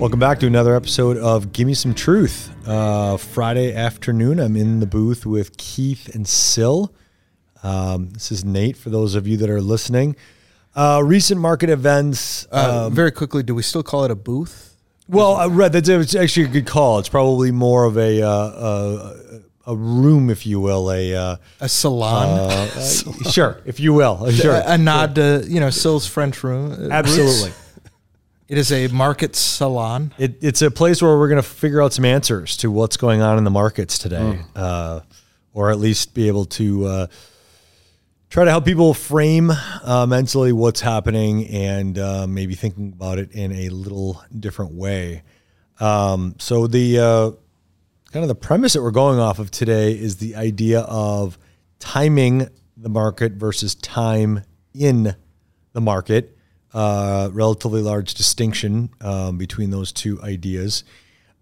Welcome back to another episode of Give Me Some Truth. Uh, Friday afternoon, I'm in the booth with Keith and Sil. Um, this is Nate for those of you that are listening. Uh, recent market events. Uh, um, very quickly, do we still call it a booth? well, I read that it's actually a good call. It's probably more of a uh, a, a room, if you will, a uh, A salon? uh, sure, if you will, sure, a, a nod to you know Sil's French room. uh, absolutely. It is a market salon. It, it's a place where we're going to figure out some answers to what's going on in the markets today, uh, or at least be able to uh, try to help people frame uh, mentally what's happening and uh, maybe thinking about it in a little different way. Um, so the uh, kind of the premise that we're going off of today is the idea of timing the market versus time in the market. Uh, relatively large distinction um, between those two ideas.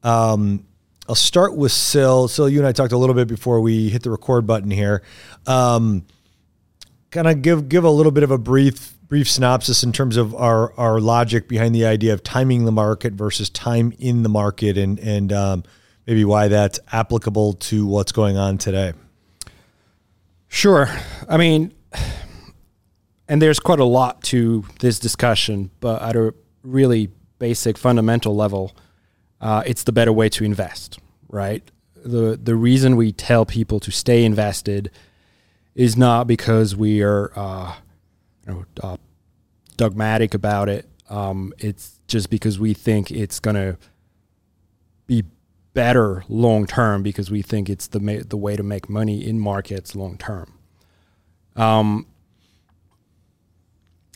Um, I'll start with Sil. Sil, you and I talked a little bit before we hit the record button here. Um, kind of give give a little bit of a brief brief synopsis in terms of our our logic behind the idea of timing the market versus time in the market, and and um, maybe why that's applicable to what's going on today. Sure. I mean, and there's quite a lot to this discussion, but at a really basic fundamental level, uh, it's the better way to invest, right? The the reason we tell people to stay invested is not because we are uh, you know, uh, dogmatic about it. Um, it's just because we think it's going to be better long term because we think it's the ma- the way to make money in markets long term. Um,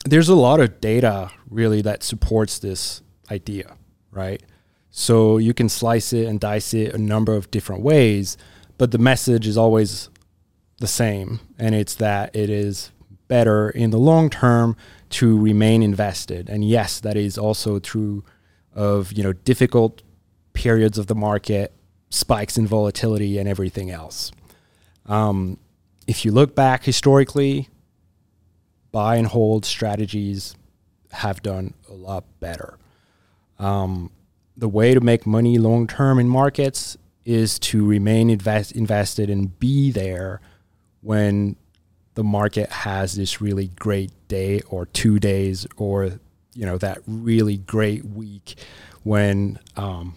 there's a lot of data really that supports this idea, right? So you can slice it and dice it a number of different ways, but the message is always the same, and it's that it is better in the long term to remain invested. And yes, that is also true of you know difficult periods of the market, spikes in volatility, and everything else. Um, if you look back historically, buy and hold strategies have done a lot better. Um, the way to make money long term in markets is to remain invest, invested and be there when the market has this really great day or two days or you know that really great week when um,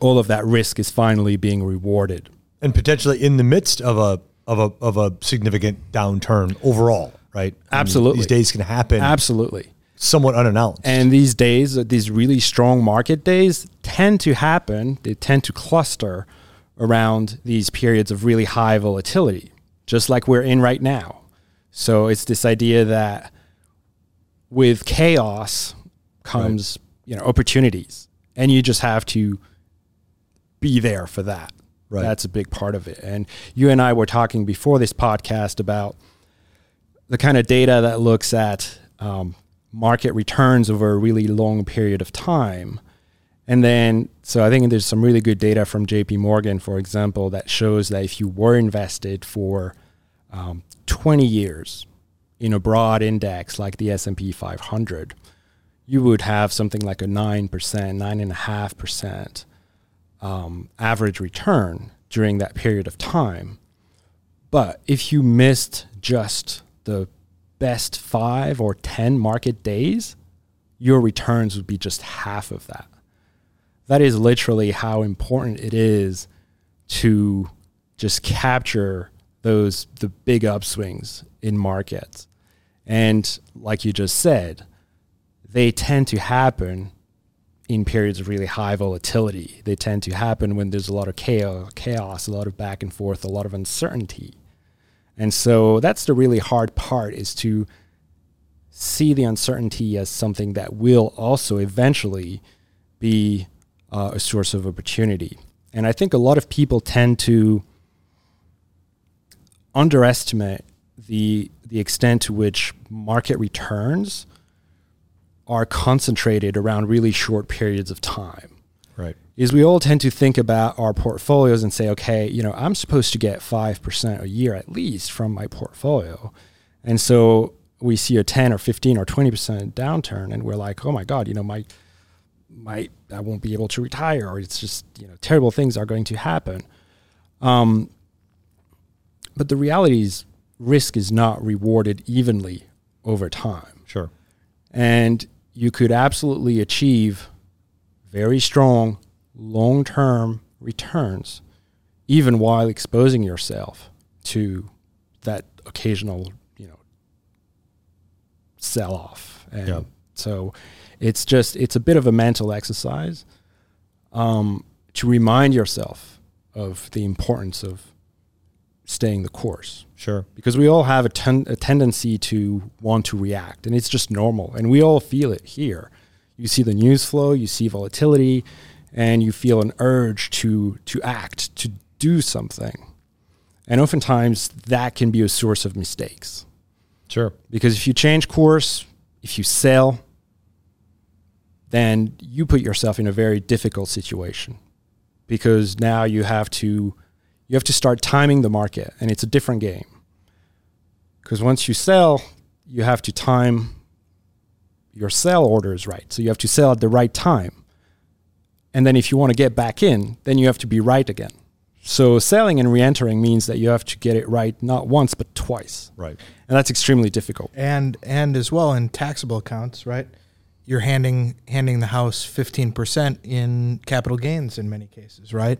all of that risk is finally being rewarded and potentially in the midst of a of a of a significant downturn overall, right? I mean, Absolutely. these days can happen absolutely somewhat unannounced. And these days, uh, these really strong market days tend to happen, they tend to cluster around these periods of really high volatility, just like we're in right now. So it's this idea that with chaos comes, you know, opportunities. And you just have to be there for that. Right. That's a big part of it. And you and I were talking before this podcast about the kind of data that looks at um, market returns over a really long period of time. And then, so I think there's some really good data from JP Morgan, for example, that shows that if you were invested for um, 20 years in a broad index like the S&P 500, you would have something like a 9%, 9.5% um, average return during that period of time. But if you missed just the best five or 10 market days, your returns would be just half of that. That is literally how important it is to just capture those the big upswings in markets. And like you just said, they tend to happen in periods of really high volatility. They tend to happen when there's a lot of chaos, chaos, a lot of back and forth, a lot of uncertainty. And so that's the really hard part is to see the uncertainty as something that will also eventually be uh, a source of opportunity. And I think a lot of people tend to underestimate the the extent to which market returns are concentrated around really short periods of time right. is we all tend to think about our portfolios and say, okay, you know, I'm supposed to get 5% a year at least from my portfolio. And so we see a 10 or 15 or 20% downturn and we're like, oh my God, you know, my might I won't be able to retire, or it's just you know terrible things are going to happen. Um, but the reality is, risk is not rewarded evenly over time, Sure. and you could absolutely achieve very strong long-term returns, even while exposing yourself to that occasional you know sell off. And Yeah. so it's just it's a bit of a mental exercise um, to remind yourself of the importance of staying the course Sure. because we all have a, ten- a tendency to want to react and it's just normal and we all feel it here you see the news flow you see volatility and you feel an urge to to act to do something. And oftentimes that can be a source of mistakes. Sure. because if you change course if you sell then you put yourself in a very difficult situation. Because now you have to you have to start timing the market and it's a different game. Because once you sell you have to time your sell orders right so you have to sell at the right time and then if you want to get back in then you have to be right again so selling and re-entering means that you have to get it right not once but twice Right. and that's extremely difficult and and as well in taxable accounts, right? You're handing handing the house 15% in capital gains in many cases, right?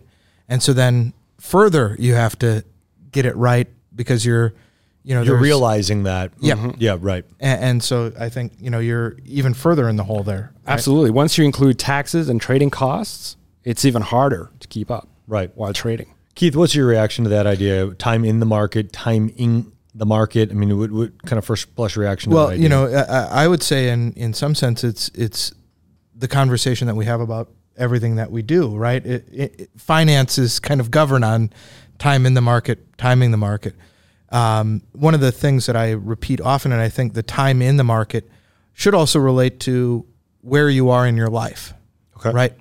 And so then further you have to get it right because you're you know You're realizing that. Yeah. Mhm. Yeah. Right. and, and so I think you know you're even further in the hole there. right? Absolutely. Once you include taxes and trading costs, it's even harder to keep up Right. while trading. Keith, what's your reaction to that idea? Time in the market, time in the market. I mean, what, what kind of first blush reaction? to Well, you know, I, I would say in in some sense it's it's the conversation that we have about everything that we do, right? It, it, it- finance is kind of governed on time in the market, timing the market. Um, one of the things that I repeat often, and I think the time in the market should also relate to where you are in your life, Okay. right?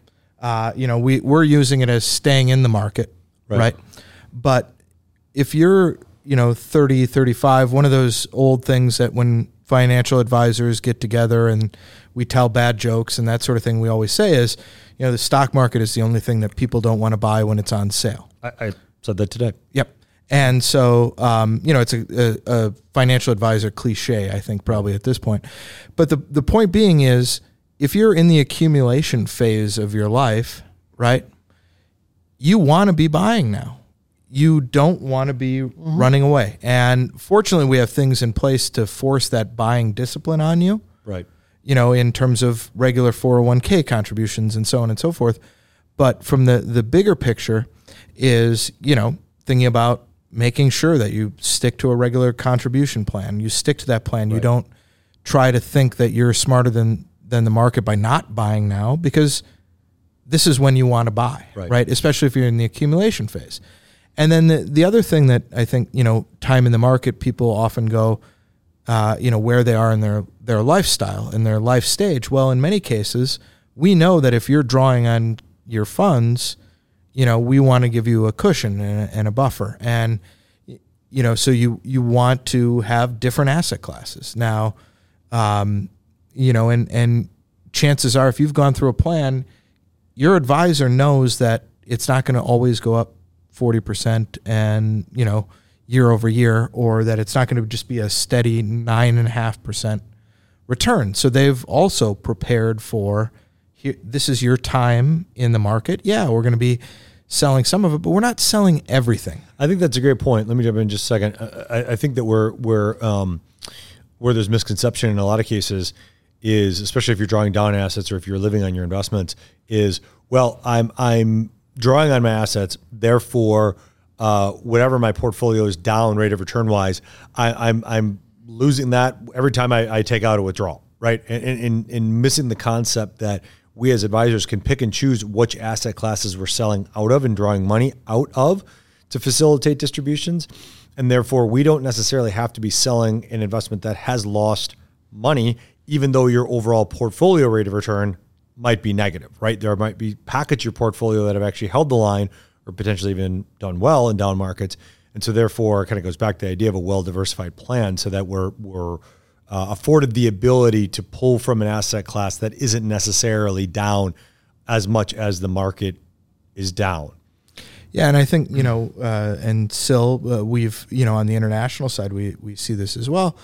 Uh, you know, we we're using it as staying in the market, Right. right? But if you're, you know, 30, 35, one of those old things that when financial advisors get together and we tell bad jokes and that sort of thing, we always say is, you know, the stock market is the only thing that people don't want to buy when it's on sale. I, I said that today. Yep. And so, um, you know, it's a, a, a financial advisor cliche, I think, probably at this point. But the, the point being is if you're in the accumulation phase of your life, right, you want to be buying now. You don't want to be running away. And fortunately, we have things in place to force that buying discipline on you Right. you know, in terms of regular 401k contributions and so on and so forth. But from the, the bigger picture is, you know, thinking about making sure that you stick to a regular contribution plan. You stick to that plan. You don't try to think that you're smarter than, than the market by not buying now because this is when you want to buy, Right. right? Especially if you're in the accumulation phase. And then the, the other thing that I think, you know, time in the market, people often go, uh, you know, where they are in their, their lifestyle, in their life stage. Well, in many cases, we know that if you're drawing on your funds, you know, we want to give you a cushion and a, and a buffer. And, you know, so you, you want to have different asset classes. Now, um, you know, and, and chances are if you've gone through a plan, your advisor knows that it's not going to always go up 40% and, you know, year over year, or that it's not going to just be a steady nine and a half percent return. So they've also prepared for this is your time in the market. Yeah, we're going to be selling some of it, but we're not selling everything. I think that's a great point. Let me jump in just a second. I, I- think that we're we're um, where there's misconception in a lot of cases is, especially if you're drawing down assets or if you're living on your investments, is well, I'm I'm drawing on my assets, therefore, uh, whatever my portfolio is down rate of return wise, I, I'm I'm losing that every time I, I take out a withdrawal, right? And, and, and missing the concept that we as advisors can pick and choose which asset classes we're selling out of and drawing money out of to facilitate distributions. And therefore, we don't necessarily have to be selling an investment that has lost money, even though your overall portfolio rate of return might be negative, right? There might be pockets your portfolio that have actually held the line or potentially even done well in down markets. And so, therefore, it kind of goes back to the idea of a well diversified plan so that we're, we're uh, afforded the ability to pull from an asset class that isn't necessarily down as much as the market is down. Yeah, and I think you know, uh, and Sil uh, we've you know on the international side we we see this as well.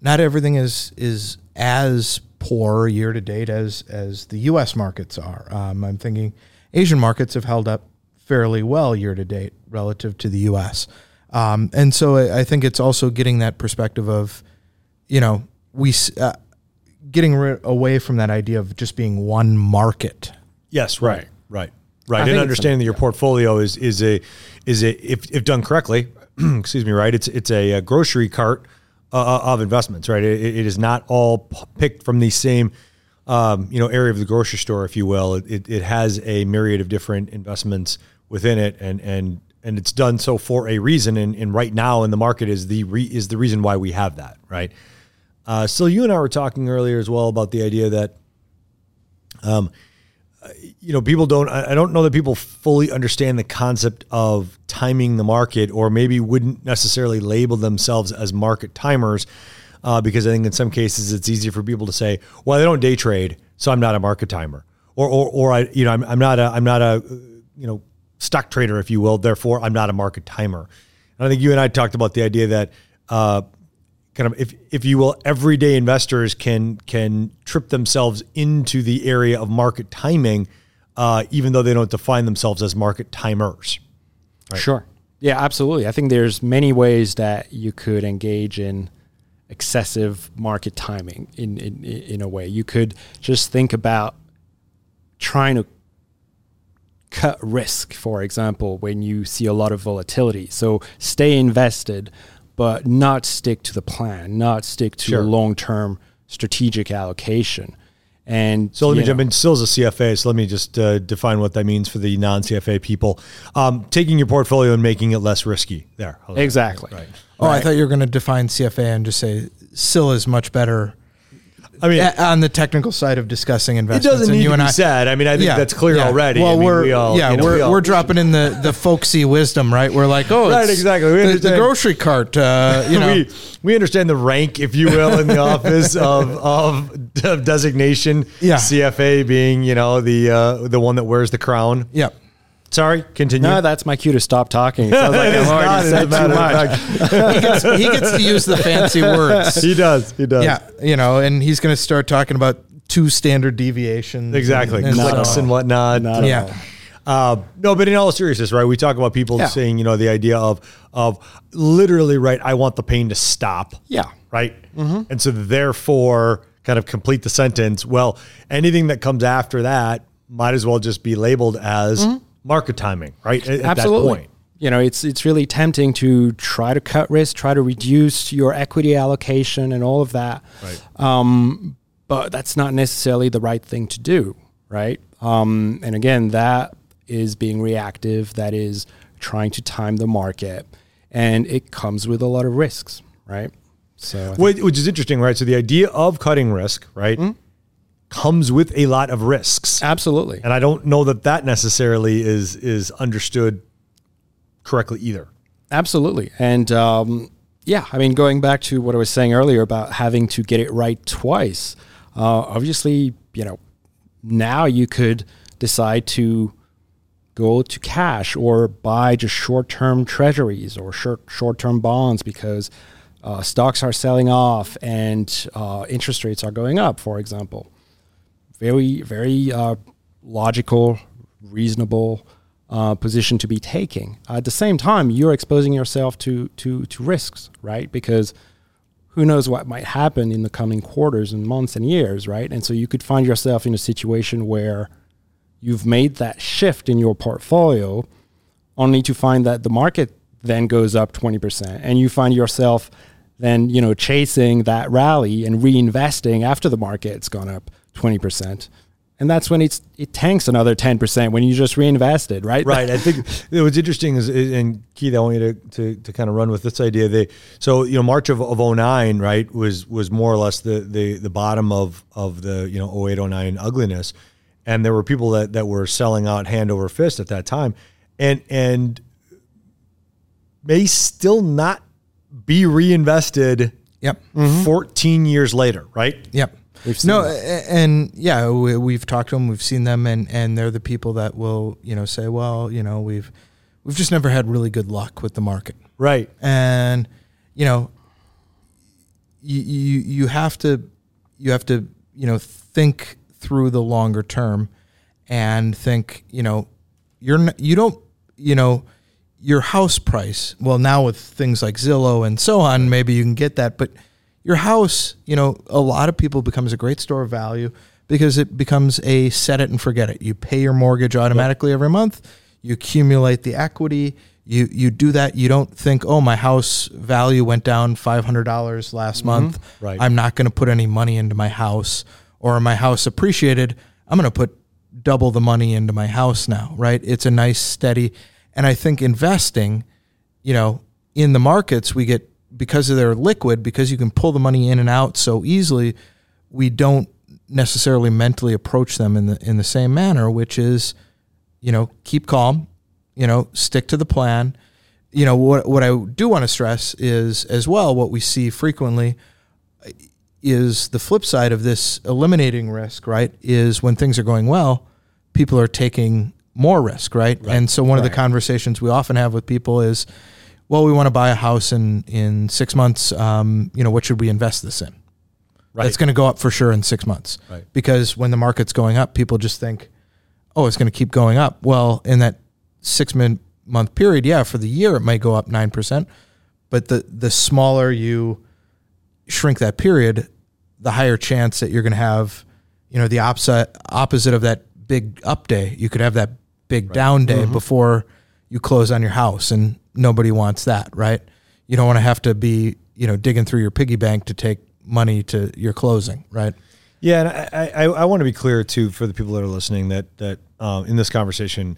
Not everything is is as poor year to date as as the U.S. markets are. Um, I'm thinking Asian markets have held up fairly well year to date relative to the U.S. Um, and so I, I think it's also getting that perspective of, you know, we uh, getting away from that idea of just being one market. Yes, right, right, right. And understanding that your portfolio is is a is a if, if done correctly, excuse me, right? It's it's a, uh grocery cart uh, of investments, right? It, it is not all p- picked from the same. Um, you know, area of the grocery store, if you will, it, it, it has a myriad of different investments within it, and and and it's done so for a reason. And, and right now in the market is the re, is the reason why we have that, right? Uh, so you and I were talking earlier as well about the idea that you know, people don't, I don't know that people fully understand the concept of timing the market or maybe wouldn't necessarily label themselves as market timers uh, because I think in some cases it's easier for people to say, well, I don't day trade, so I'm not a market timer. Or, or, or I, you know, I'm, I'm not a, I'm not a, you know, stock trader, if you will. Therefore, I'm not a market timer. And I think you and I talked about the idea that, uh, kind of if if you will everyday investors can can trip themselves into the area of market timing uh, even though they don't define themselves as market timers Sure. Yeah, absolutely. I think there's many ways that you could engage in excessive market timing in, in in a way. You could just think about trying to cut risk, for example, when you see a lot of volatility. So stay invested, but not stick to the plan, not stick to Sure. a long-term strategic allocation. And so let me you jump know, in. Sil's a cfa so let me just uh, define what that means for the non-cfa people. Um, taking your portfolio and making it less risky. There. Exactly. right. Oh, I thought you were going to define CFA and just say SIL is much better i mean a- on the technical side of discussing it investments. doesn't and need you to and be I, said i mean i think Yeah, that's clear yeah. already Well, I mean, we're we all, yeah you know, we're, we all- we're dropping in the the folksy wisdom, right? We're like, oh, Right, it's exactly. We the, the grocery cart, uh, you know. we we understand the rank, if you will, in the office of, of of designation. Yeah. CFA being you know the uh, the one that wears the crown. yeah. Sorry, continue. no, that's my cue to stop talking. It sounds like It is I've already not, as a said too matter much. he, gets, he gets to use the fancy words. he does. He does. Yeah, you know, and he's going to start talking about two standard deviations. Exactly. and- and Clicks and whatnot. Not uh, at Yeah. all. Uh, no, but in all seriousness, right? We talk about people Yeah. saying, you know, the idea of of literally, right? I want the pain to stop. Yeah. Right. Mm-hmm. And so therefore, kind of complete the sentence. Well, anything that comes after that might as well just be labeled as mm-hmm. Market timing, right? At, at Absolutely. that point. You know, it's it's really tempting to try to cut risk, try to reduce your equity allocation, and all of that. Right. Um, but that's not necessarily the right thing to do, right? Um, and again, that is being reactive. That is trying to time the market, and it comes with a lot of risks, right? So, Which, which is interesting, right? So the idea of cutting risk, right, comes with a lot of risks. absolutely. And I don't know that that necessarily is is understood correctly either. Absolutely. And um, yeah, I mean, going back to what I was saying earlier about having to get it right twice, uh, obviously, you know, now you could decide to go to cash or buy just short term treasuries or short short term bonds because uh, stocks are selling off and uh, interest rates are going up, for example. Very, very uh, logical, reasonable uh, position to be taking. At the same time, you're exposing yourself to to to risks, right? Because who knows what might happen in the coming quarters and months and years, right? And so you could find yourself in a situation where you've made that shift in your portfolio only to find that the market then goes up 20% and you find yourself then you know chasing that rally and reinvesting after the market's gone up 20% and that's when it's it tanks another 10% when you just reinvested right Right. I think what's interesting is, and Keith, I want you to, to, to kind of run with this idea. They, so, you know, March of, of 09, right, was, was more or less the, the, the bottom of, of the, you know, 08, 09 ugliness. And there were people that, that were selling out hand over fist at that time and, and may still not be reinvested Yep. 14 years later, right? Yep. We've No, that. and yeah, we, we've talked to them, we've seen them, and and they're the people that will you know say, well, you know, we've we've just never had really good luck with the market, Right. and you know, you you you have to you have to you know think through the longer term, and think you know you're n- you don't you know your house price. Well, now with things like Zillow and so on, maybe you can get that, but your house, you know, a lot of people becomes a great store of value because it becomes a set it and forget it. You pay your mortgage automatically every month. You accumulate the equity. You you do that. You don't think, oh, my house value went down five hundred dollars last mm-hmm. month. Right. I'm not going to put any money into my house, or my house appreciated. I'm going to put double the money into my house now. Right? It's a nice steady. And I think investing, you know, in the markets, we get because of their liquid, because you can pull the money in and out so easily. We don't necessarily mentally approach them in the in the same manner, which is, you know, keep calm, you know, stick to the plan. You know, what what I do want to stress is as well what we see frequently uh, is the flip side of this eliminating risk, right? Is when things are going well, people are taking more risk, right? And so one of the conversations we often have with people is, well, we want to buy a house in in six months. Um, you know, what should we invest this in? Right. That's going to go up for sure in six months. Right. Because when the market's going up, people just think, oh, it's going to keep going up. Well, in that six min- month period, yeah, for the year it might go up nine percent, but the the smaller you shrink that period, the higher chance that you're going to have, you know, the opposite opposite of that big up day. You could have that big down day before you close on your house, and nobody wants that, right? You don't want to have to be, you know, digging through your piggy bank to take money to your closing, right? Yeah, and I, I, I want to be clear too for the people that are listening that that um, in this conversation,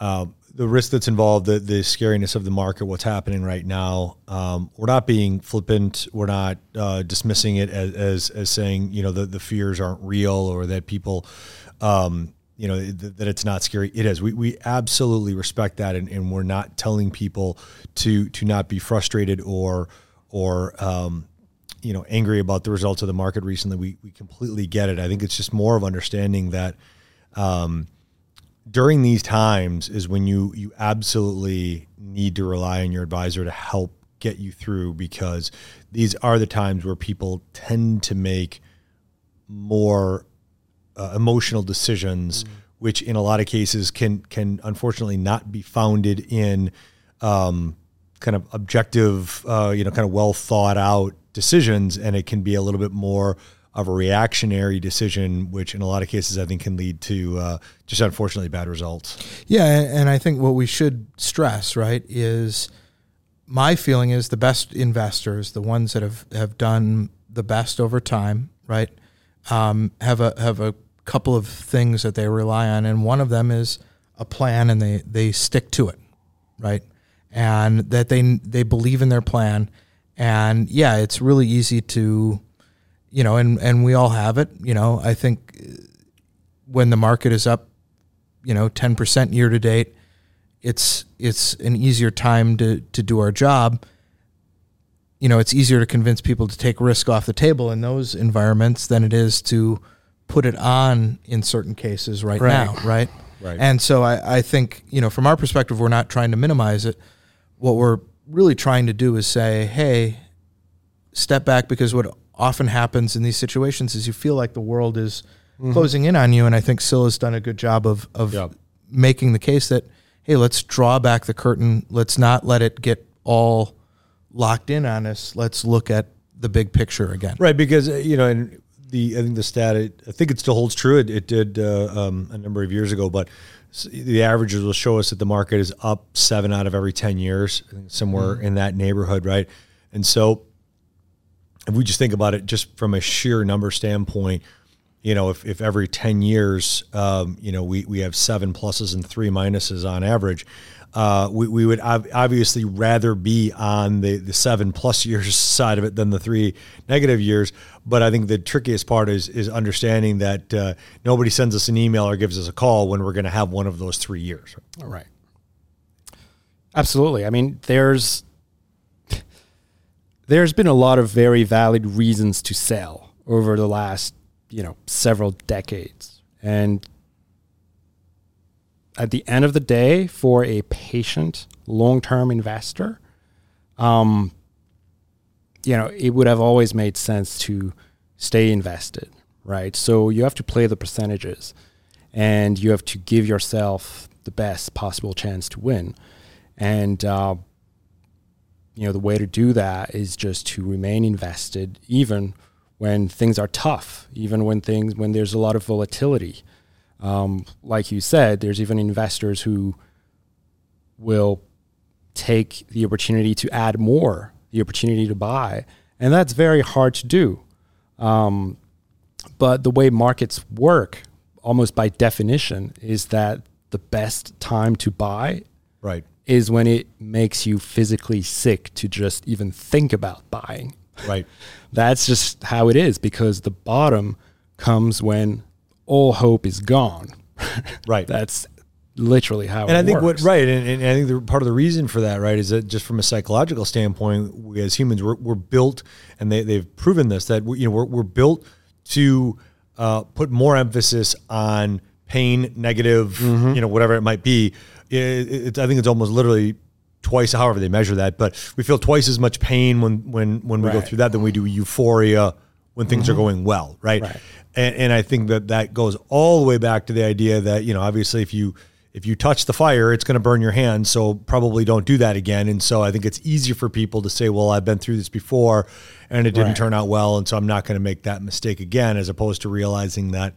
uh, the risk that's involved, the the scariness of the market, what's happening right now. Um, we're not being flippant. We're not uh, dismissing it as, as as saying you know the the fears aren't real or that people. Um, you know th- that it's not scary. It is. We, we absolutely respect that, and, and we're not telling people to to not be frustrated or or um, you know angry about the results of the market recently. We we completely get it. I think it's just more of understanding that um, during these times is when you you absolutely need to rely on your advisor to help get you through because these are the times where people tend to make more uh, emotional decisions, which in a lot of cases can can unfortunately not be founded in um, kind of objective, uh, you know, kind of well thought out decisions, and it can be a little bit more of a reactionary decision, which in a lot of cases I think can lead to uh, just unfortunately bad results. Yeah, and and I think what we should stress, right, is my feeling is the best investors, the ones that have, have done the best over time, right, um, have a have a couple of things that they rely on, and one of them is a plan, and they they stick to it, right, and that they they believe in their plan, and yeah, it's really easy to, you know, and and we all have it, you know. I think uh, when the market is up you know 10% year to date it's it's an easier time to to do our job. You know it's easier to convince people to take risk off the table in those environments than it is to put it on in certain cases right, Right. now right Right. and so I, I think you know from our perspective we're not trying to minimize it what we're really trying to do is say hey step back because what often happens in these situations is you feel like the world is mm-hmm. closing in on you and i think Sil has done a good job of of Yeah. making the case that hey let's draw back the curtain let's not let it get all locked in on us let's look at the big picture again Right, because you know, and the I think the stat, it, I think it still holds true. It, it did uh, um, a number of years ago, but the averages will show us that the market is up seven out of every ten years, somewhere in that neighborhood, right? And so, if we just think about it, just from a sheer number standpoint, you know, if, if every 10 years, um, you know, we, we have seven pluses and three minuses on average, uh, we, we would ob- obviously rather be on the, the seven plus years side of it than the three negative years. But I think the trickiest part is, is understanding that uh, nobody sends us an email or gives us a call when we're going to have one of those three years. All right. Absolutely. I mean, there's there's been a lot of very valid reasons to sell over the last you know, several decades. And at the end of the day, for a patient, long term investor, um, you know, it would have always made sense to stay invested, right? So you have to play the percentages and you have to give yourself the best possible chance to win. And, uh, you know, the way to do that is just to remain invested, even when things are tough, even when things, when there's a lot of volatility. Um, like you said, there's even investors who will take the opportunity to add more, the opportunity to buy. And that's very hard to do. Um, but the way markets work, almost by definition, is that the best time to buy Right. is when it makes you physically sick to just even think about buying. Right. That's just how it is because the bottom comes when all hope is gone. Right. That's literally how and it I think works. what right, and, and I think the, part of the reason for that, right, is that just from a psychological standpoint, we as humans, we're, we're built, and they they've proven this that we, you know we're we're built to uh, put more emphasis on pain, negative, you know, whatever it might be. It, it, I think it's almost literally twice, however they measure that, but we feel twice as much pain when when when we go through that than we do euphoria when things are mm-hmm. going well, right? Right. And, and I think that that goes all the way back to the idea that you know obviously if you if you touch the fire it's going to burn your hand, so probably don't do that again. And so I think it's easier for people to say well I've been through this before and it didn't Right. turn out well and so I'm not going to make that mistake again as opposed to realizing that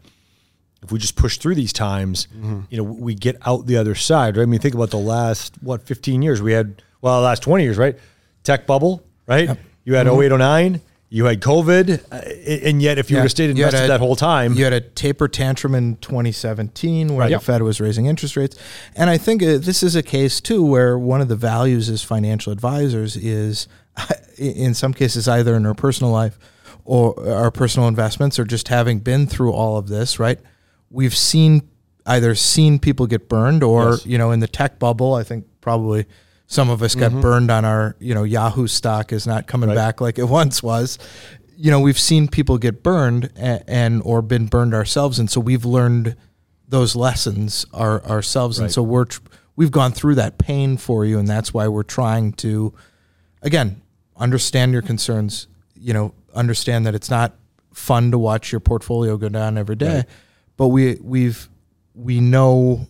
if we just push through these times mm-hmm. you know we get out the other side right? I mean think about the last what 15 years? We had well the last 20 years right? Tech bubble right? You had mm-hmm. 08 09 you had COVID, uh, and yet if you would have stayed invested a- that whole time, You had a taper tantrum in 2017 where Right. the Fed was raising interest rates. And I think uh, this is a case too where one of the values as financial advisors is in some cases either in our personal life or our personal investments or just having been through all of this, right? We've seen either seen people get burned or, Yes. you know, in the tech bubble, I think probably some of us got mm-hmm. burned on our, you know, Yahoo stock is not coming Right. back like it once was. You know, we've seen people get burned and, and or been burned ourselves, and so we've learned those lessons our, ourselves, and so we're tr- we've gone through that pain for you, and that's why we're trying to, again, understand your concerns. You know, understand that it's not fun to watch your portfolio go down every day, Right. but we we've we know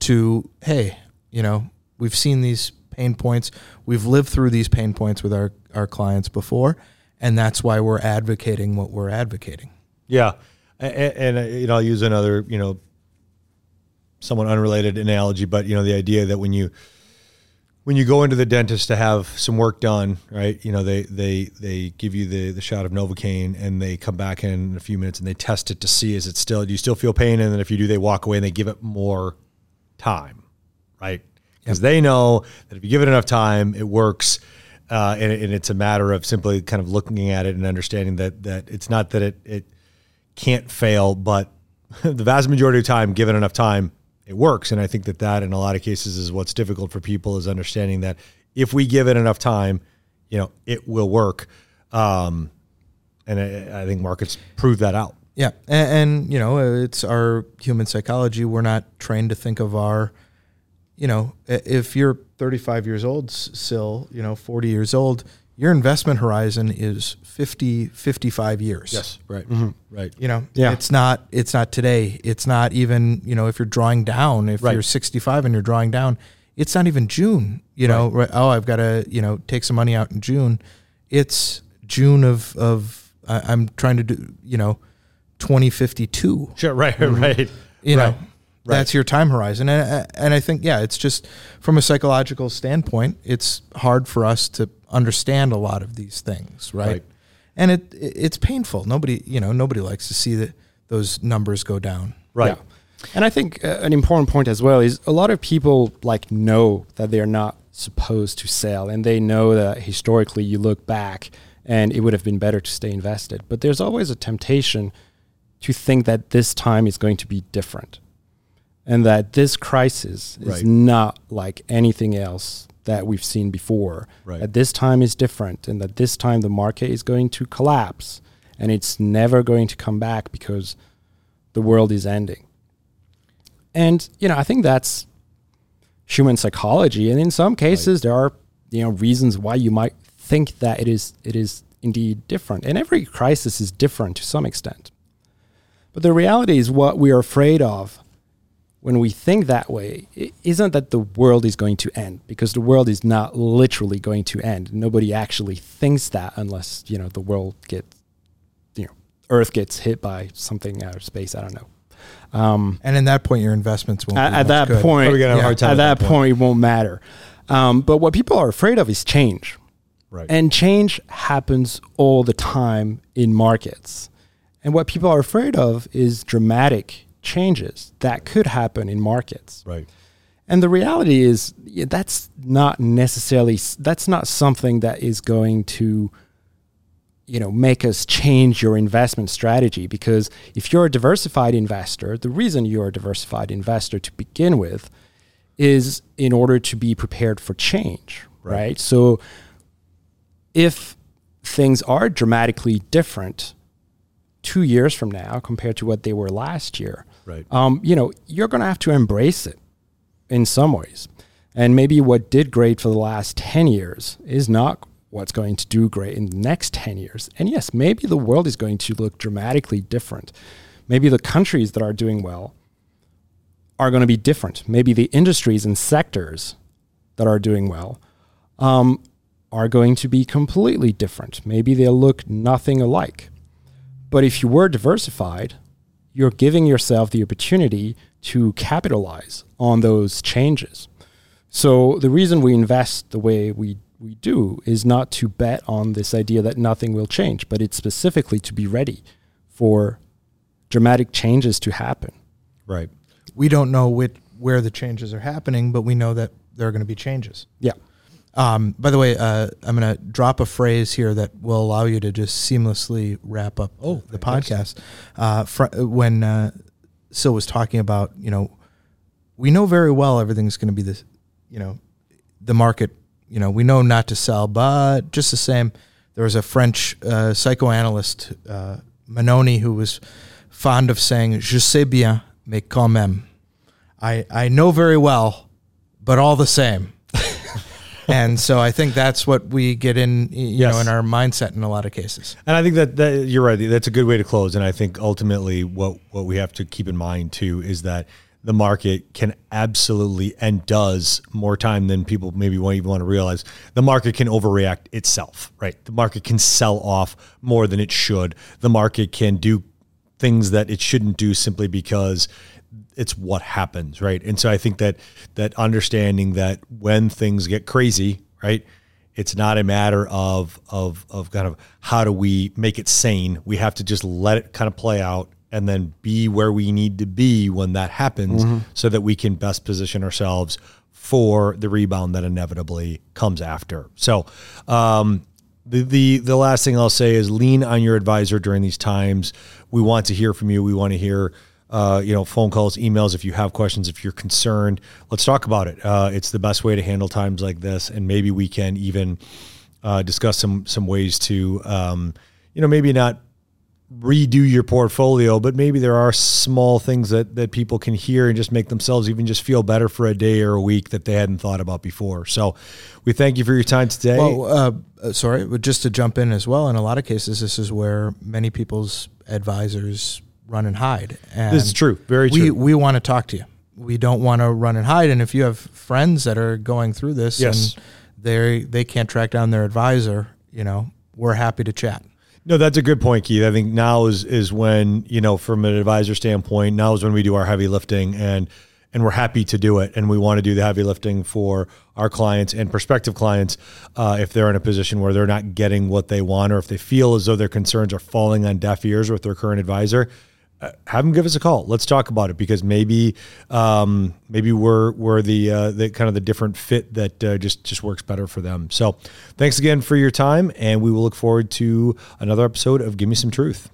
to hey, you know, we've seen these pain points. We've lived through these pain points with our our clients before, and that's why we're advocating what we're advocating. Yeah, and, and uh, you know, I'll use another you know, somewhat unrelated analogy, but you know, the idea that when you when you go into the dentist to have some work done, right? You know, they they they give you the the shot of Novocaine, and they come back in a few minutes and they test it to see is it still do you still feel pain, and then if you do, they walk away and they give it more time, right? Because they know that if you give it enough time, it works. Uh, and, and it's a matter of simply kind of looking at it and understanding that that it's not that it it can't fail, but the vast majority of time, given enough time, it works. And I think that that in a lot of cases is what's difficult for people is understanding that if we give it enough time, you know, it will work. Um, and I, I think markets prove that out. Yeah, and, and you know, it's our human psychology. We're not trained to think of our, you know, if you're 35 years old, still, you know, 40 years old, your investment horizon is 50, 55 years. Yes. Right, mm-hmm. right. You know, Yeah. it's not it's not today. It's not even, you know, if you're drawing down, if Right. you're 65 and you're drawing down, it's not even June, you know, right. oh, I've got to, you know, take some money out in June. It's June of of I I'm trying to do, you know, 2052. Sure, right, right. You know, Right. that's your time horizon. And and I think yeah, it's just from a psychological standpoint, it's hard for us to understand a lot of these things, right? Right. And it it's painful. Nobody, you know, nobody likes to see that those numbers go down. Right. Yeah. And I think uh, an important point as well is a lot of people like know that they're not supposed to sell and they know that historically you look back and it would have been better to stay invested. But there's always a temptation to think that this time is going to be different and that this crisis is Right. not like anything else that we've seen before. Right. That this time is different and that this time the market is going to collapse and it's never going to come back because the world is ending. And you know, I think that's human psychology, and in some cases, there are you know reasons why you might think that it is it is indeed different. And every crisis is different to some extent. But the reality is, what we are afraid of when we think that way it isn't that the world is going to end because the world is not literally going to end. Nobody actually thinks that unless you know the world gets, you know, Earth gets hit by something out of space. I don't know. Um, And in that point, your investments won't. at, that good. point, Probably gonna have a hard time at at that that point, it won't matter. Um, but what people are afraid of is change. Right. And change happens all the time in markets. And what people are afraid of is dramatic changes that could happen in markets. right. And the reality is yeah, that's not necessarily that's not something that is going to you know make us change your investment strategy because if you're a diversified investor, the reason you're a diversified investor to begin with is in order to be prepared for change, Right. right? So if things are dramatically different 2 years from now compared to what they were last year, Right. um, you know, you're going to have to embrace it in some ways. And maybe what did great for the last 10 years is not what's going to do great in the next 10 years. And yes, maybe the world is going to look dramatically different. Maybe the countries that are doing well are going to be different. Maybe the industries and sectors that are doing well um, are going to be completely different. Maybe they'll look nothing alike. But if you were diversified, you're giving yourself the opportunity to capitalize on those changes. So the reason we invest the way we, we do is not to bet on this idea that nothing will change, but it's specifically to be ready for dramatic changes to happen. Right. we don't know which, where the changes are happening, but we know that there are going to be changes. Yeah. Um, by the way, uh, I'm going to drop a phrase here that will allow you to just seamlessly wrap up Oh, the podcast. Uh, fr- when uh, Sil was talking about, you know, we know very well everything's going to be this, you know, the market. You know, we know not to sell, but just the same, there was a French uh, psychoanalyst, uh, Mannoni, who was fond of saying, "Je sais bien, mais quand même." I I know very well, but all the same. and so I think that's what we get in, you Yes. know, in our mindset in a lot of cases. And I think that, that you're right. That's a good way to close. And I think ultimately what, what we have to keep in mind too is that the market can absolutely and does more time than people maybe won't even want to realize. The market can overreact itself, right? The market can sell off more than it should. The market can do things that it shouldn't do simply because it's what happens, right? And so I think that that understanding that when things get crazy, right? It's not a matter of of of kind of how do we make it sane. We have to just let it kind of play out and then be where we need to be when that happens so that we can best position ourselves for the rebound that inevitably comes after. So, um, the, the the last thing I'll say is lean on your advisor during these times. We want to hear from you. We want to hear uh, you know phone calls, emails. If you have questions, if you're concerned, let's talk about it. Uh, it's the best way to handle times like this, and maybe we can even uh, discuss some some ways to um, you know maybe not redo your portfolio, but maybe there are small things that that people can hear and just make themselves even just feel better for a day or a week that they hadn't thought about before. So, we thank you for your time today. Well, uh, sorry, but just to jump in as well, in a lot of cases, this is where many people's advisors run and hide. And this is true, very we, true. we want to talk to you. We don't want to run and hide. And if you have friends that are going through this Yes. and they they can't track down their advisor, you know, we're happy to chat. No, that's a good point, Keith. I think now is is when you know, from an advisor standpoint, now is when we do our heavy lifting, and and we're happy to do it, and we want to do the heavy lifting for our clients and prospective clients uh, if they're in a position where they're not getting what they want, or if they feel as though their concerns are falling on deaf ears with their current advisor. Have them give us a call. Let's talk about it because maybe, um, maybe we're we're the uh, the kind of the different fit that uh, just just works better for them. So, thanks again for your time, and we will look forward to another episode of Give Me Some Truth.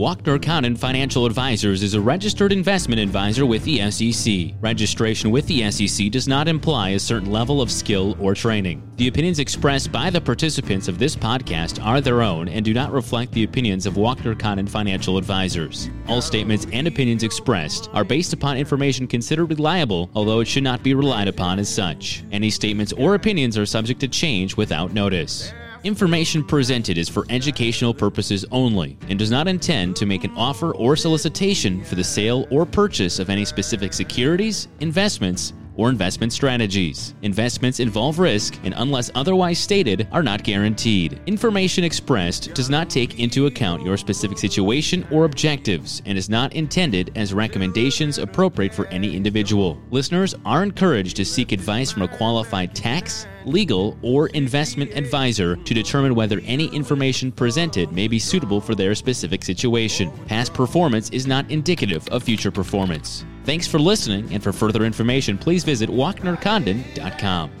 Walkner Condon Financial Advisors is a registered investment advisor with the SEC. Registration with the SEC does not imply a certain level of skill or training. The opinions expressed by the participants of this podcast are their own and do not reflect the opinions of Walkner Condon Financial Advisors. All statements and opinions expressed are based upon information considered reliable, although it should not be relied upon as such. Any statements or opinions are subject to change without notice. Information presented is for educational purposes only and does not intend to make an offer or solicitation for the sale or purchase of any specific securities, investments, or investment strategies. Investments involve risk and, unless otherwise stated, are not guaranteed. Information expressed does not take into account your specific situation or objectives and is not intended as recommendations appropriate for any individual. Listeners are encouraged to seek advice from a qualified tax, legal, or investment advisor to determine whether any information presented may be suitable for their specific situation. Past performance is not indicative of future performance. Thanks for listening, and for further information, please visit walknercondon.com.